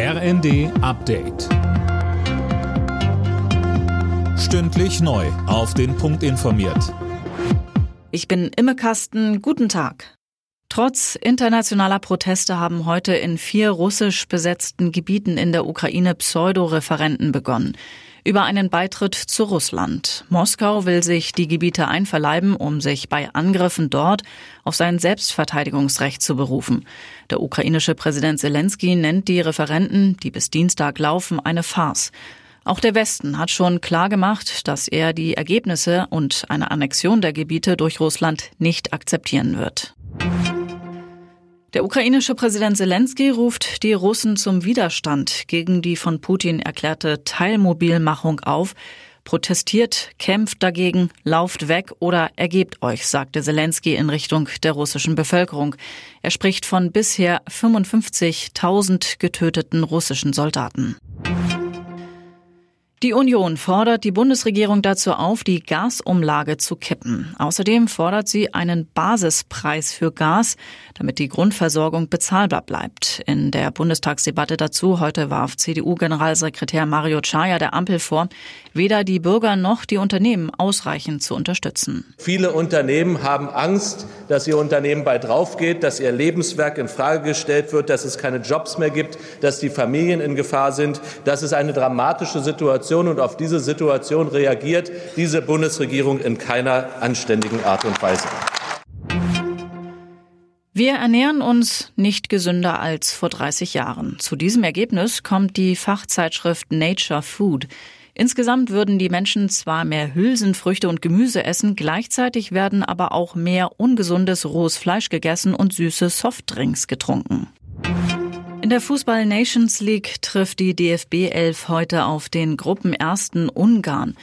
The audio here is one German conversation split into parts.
RND Update. Stündlich neu. Auf den Punkt informiert. Ich bin Imme Kasten. Guten Tag. Trotz internationaler Proteste haben heute in vier russisch besetzten Gebieten in der Ukraine Pseudo-Referenten begonnen über einen Beitritt zu Russland. Moskau will sich die Gebiete einverleiben, um sich bei Angriffen dort auf sein Selbstverteidigungsrecht zu berufen. Der ukrainische Präsident Zelensky nennt die Referenten, die bis Dienstag laufen, eine Farce. Auch der Westen hat schon klar gemacht, dass er die Ergebnisse und eine Annexion der Gebiete durch Russland nicht akzeptieren wird. Der ukrainische Präsident Zelensky ruft die Russen zum Widerstand gegen die von Putin erklärte Teilmobilmachung auf. Protestiert, kämpft dagegen, lauft weg oder ergebt euch, sagte Zelensky in Richtung der russischen Bevölkerung. Er spricht von bisher 55.000 getöteten russischen Soldaten. Die Union fordert die Bundesregierung dazu auf, die Gasumlage zu kippen. Außerdem fordert sie einen Basispreis für Gas, damit die Grundversorgung bezahlbar bleibt. In der Bundestagsdebatte dazu heute warf CDU-Generalsekretär Mario Chaya der Ampel vor, weder die Bürger noch die Unternehmen ausreichend zu unterstützen. Viele Unternehmen haben Angst, dass ihr Unternehmen bald draufgeht, dass ihr Lebenswerk in Frage gestellt wird, dass es keine Jobs mehr gibt, dass die Familien in Gefahr sind. Das ist eine dramatische Situation und auf diese Situation reagiert diese Bundesregierung in keiner anständigen Art und Weise. Wir ernähren uns nicht gesünder als vor 30 Jahren. Zu diesem Ergebnis kommt die Fachzeitschrift Nature Food. Insgesamt würden die Menschen zwar mehr Hülsenfrüchte und Gemüse essen, gleichzeitig werden aber auch mehr ungesundes rohes Fleisch gegessen und süße Softdrinks getrunken. In der Fußball Nations League trifft die DFB 11 heute auf den Gruppenersten Ungarn.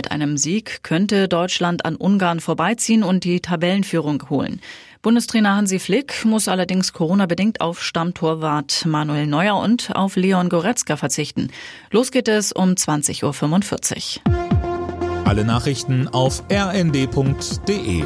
Mit einem Sieg könnte Deutschland an Ungarn vorbeiziehen und die Tabellenführung holen. Bundestrainer Hansi Flick muss allerdings Corona-bedingt auf Stammtorwart Manuel Neuer und auf Leon Goretzka verzichten. Los geht es um 20.45 Uhr. Alle Nachrichten auf rnd.de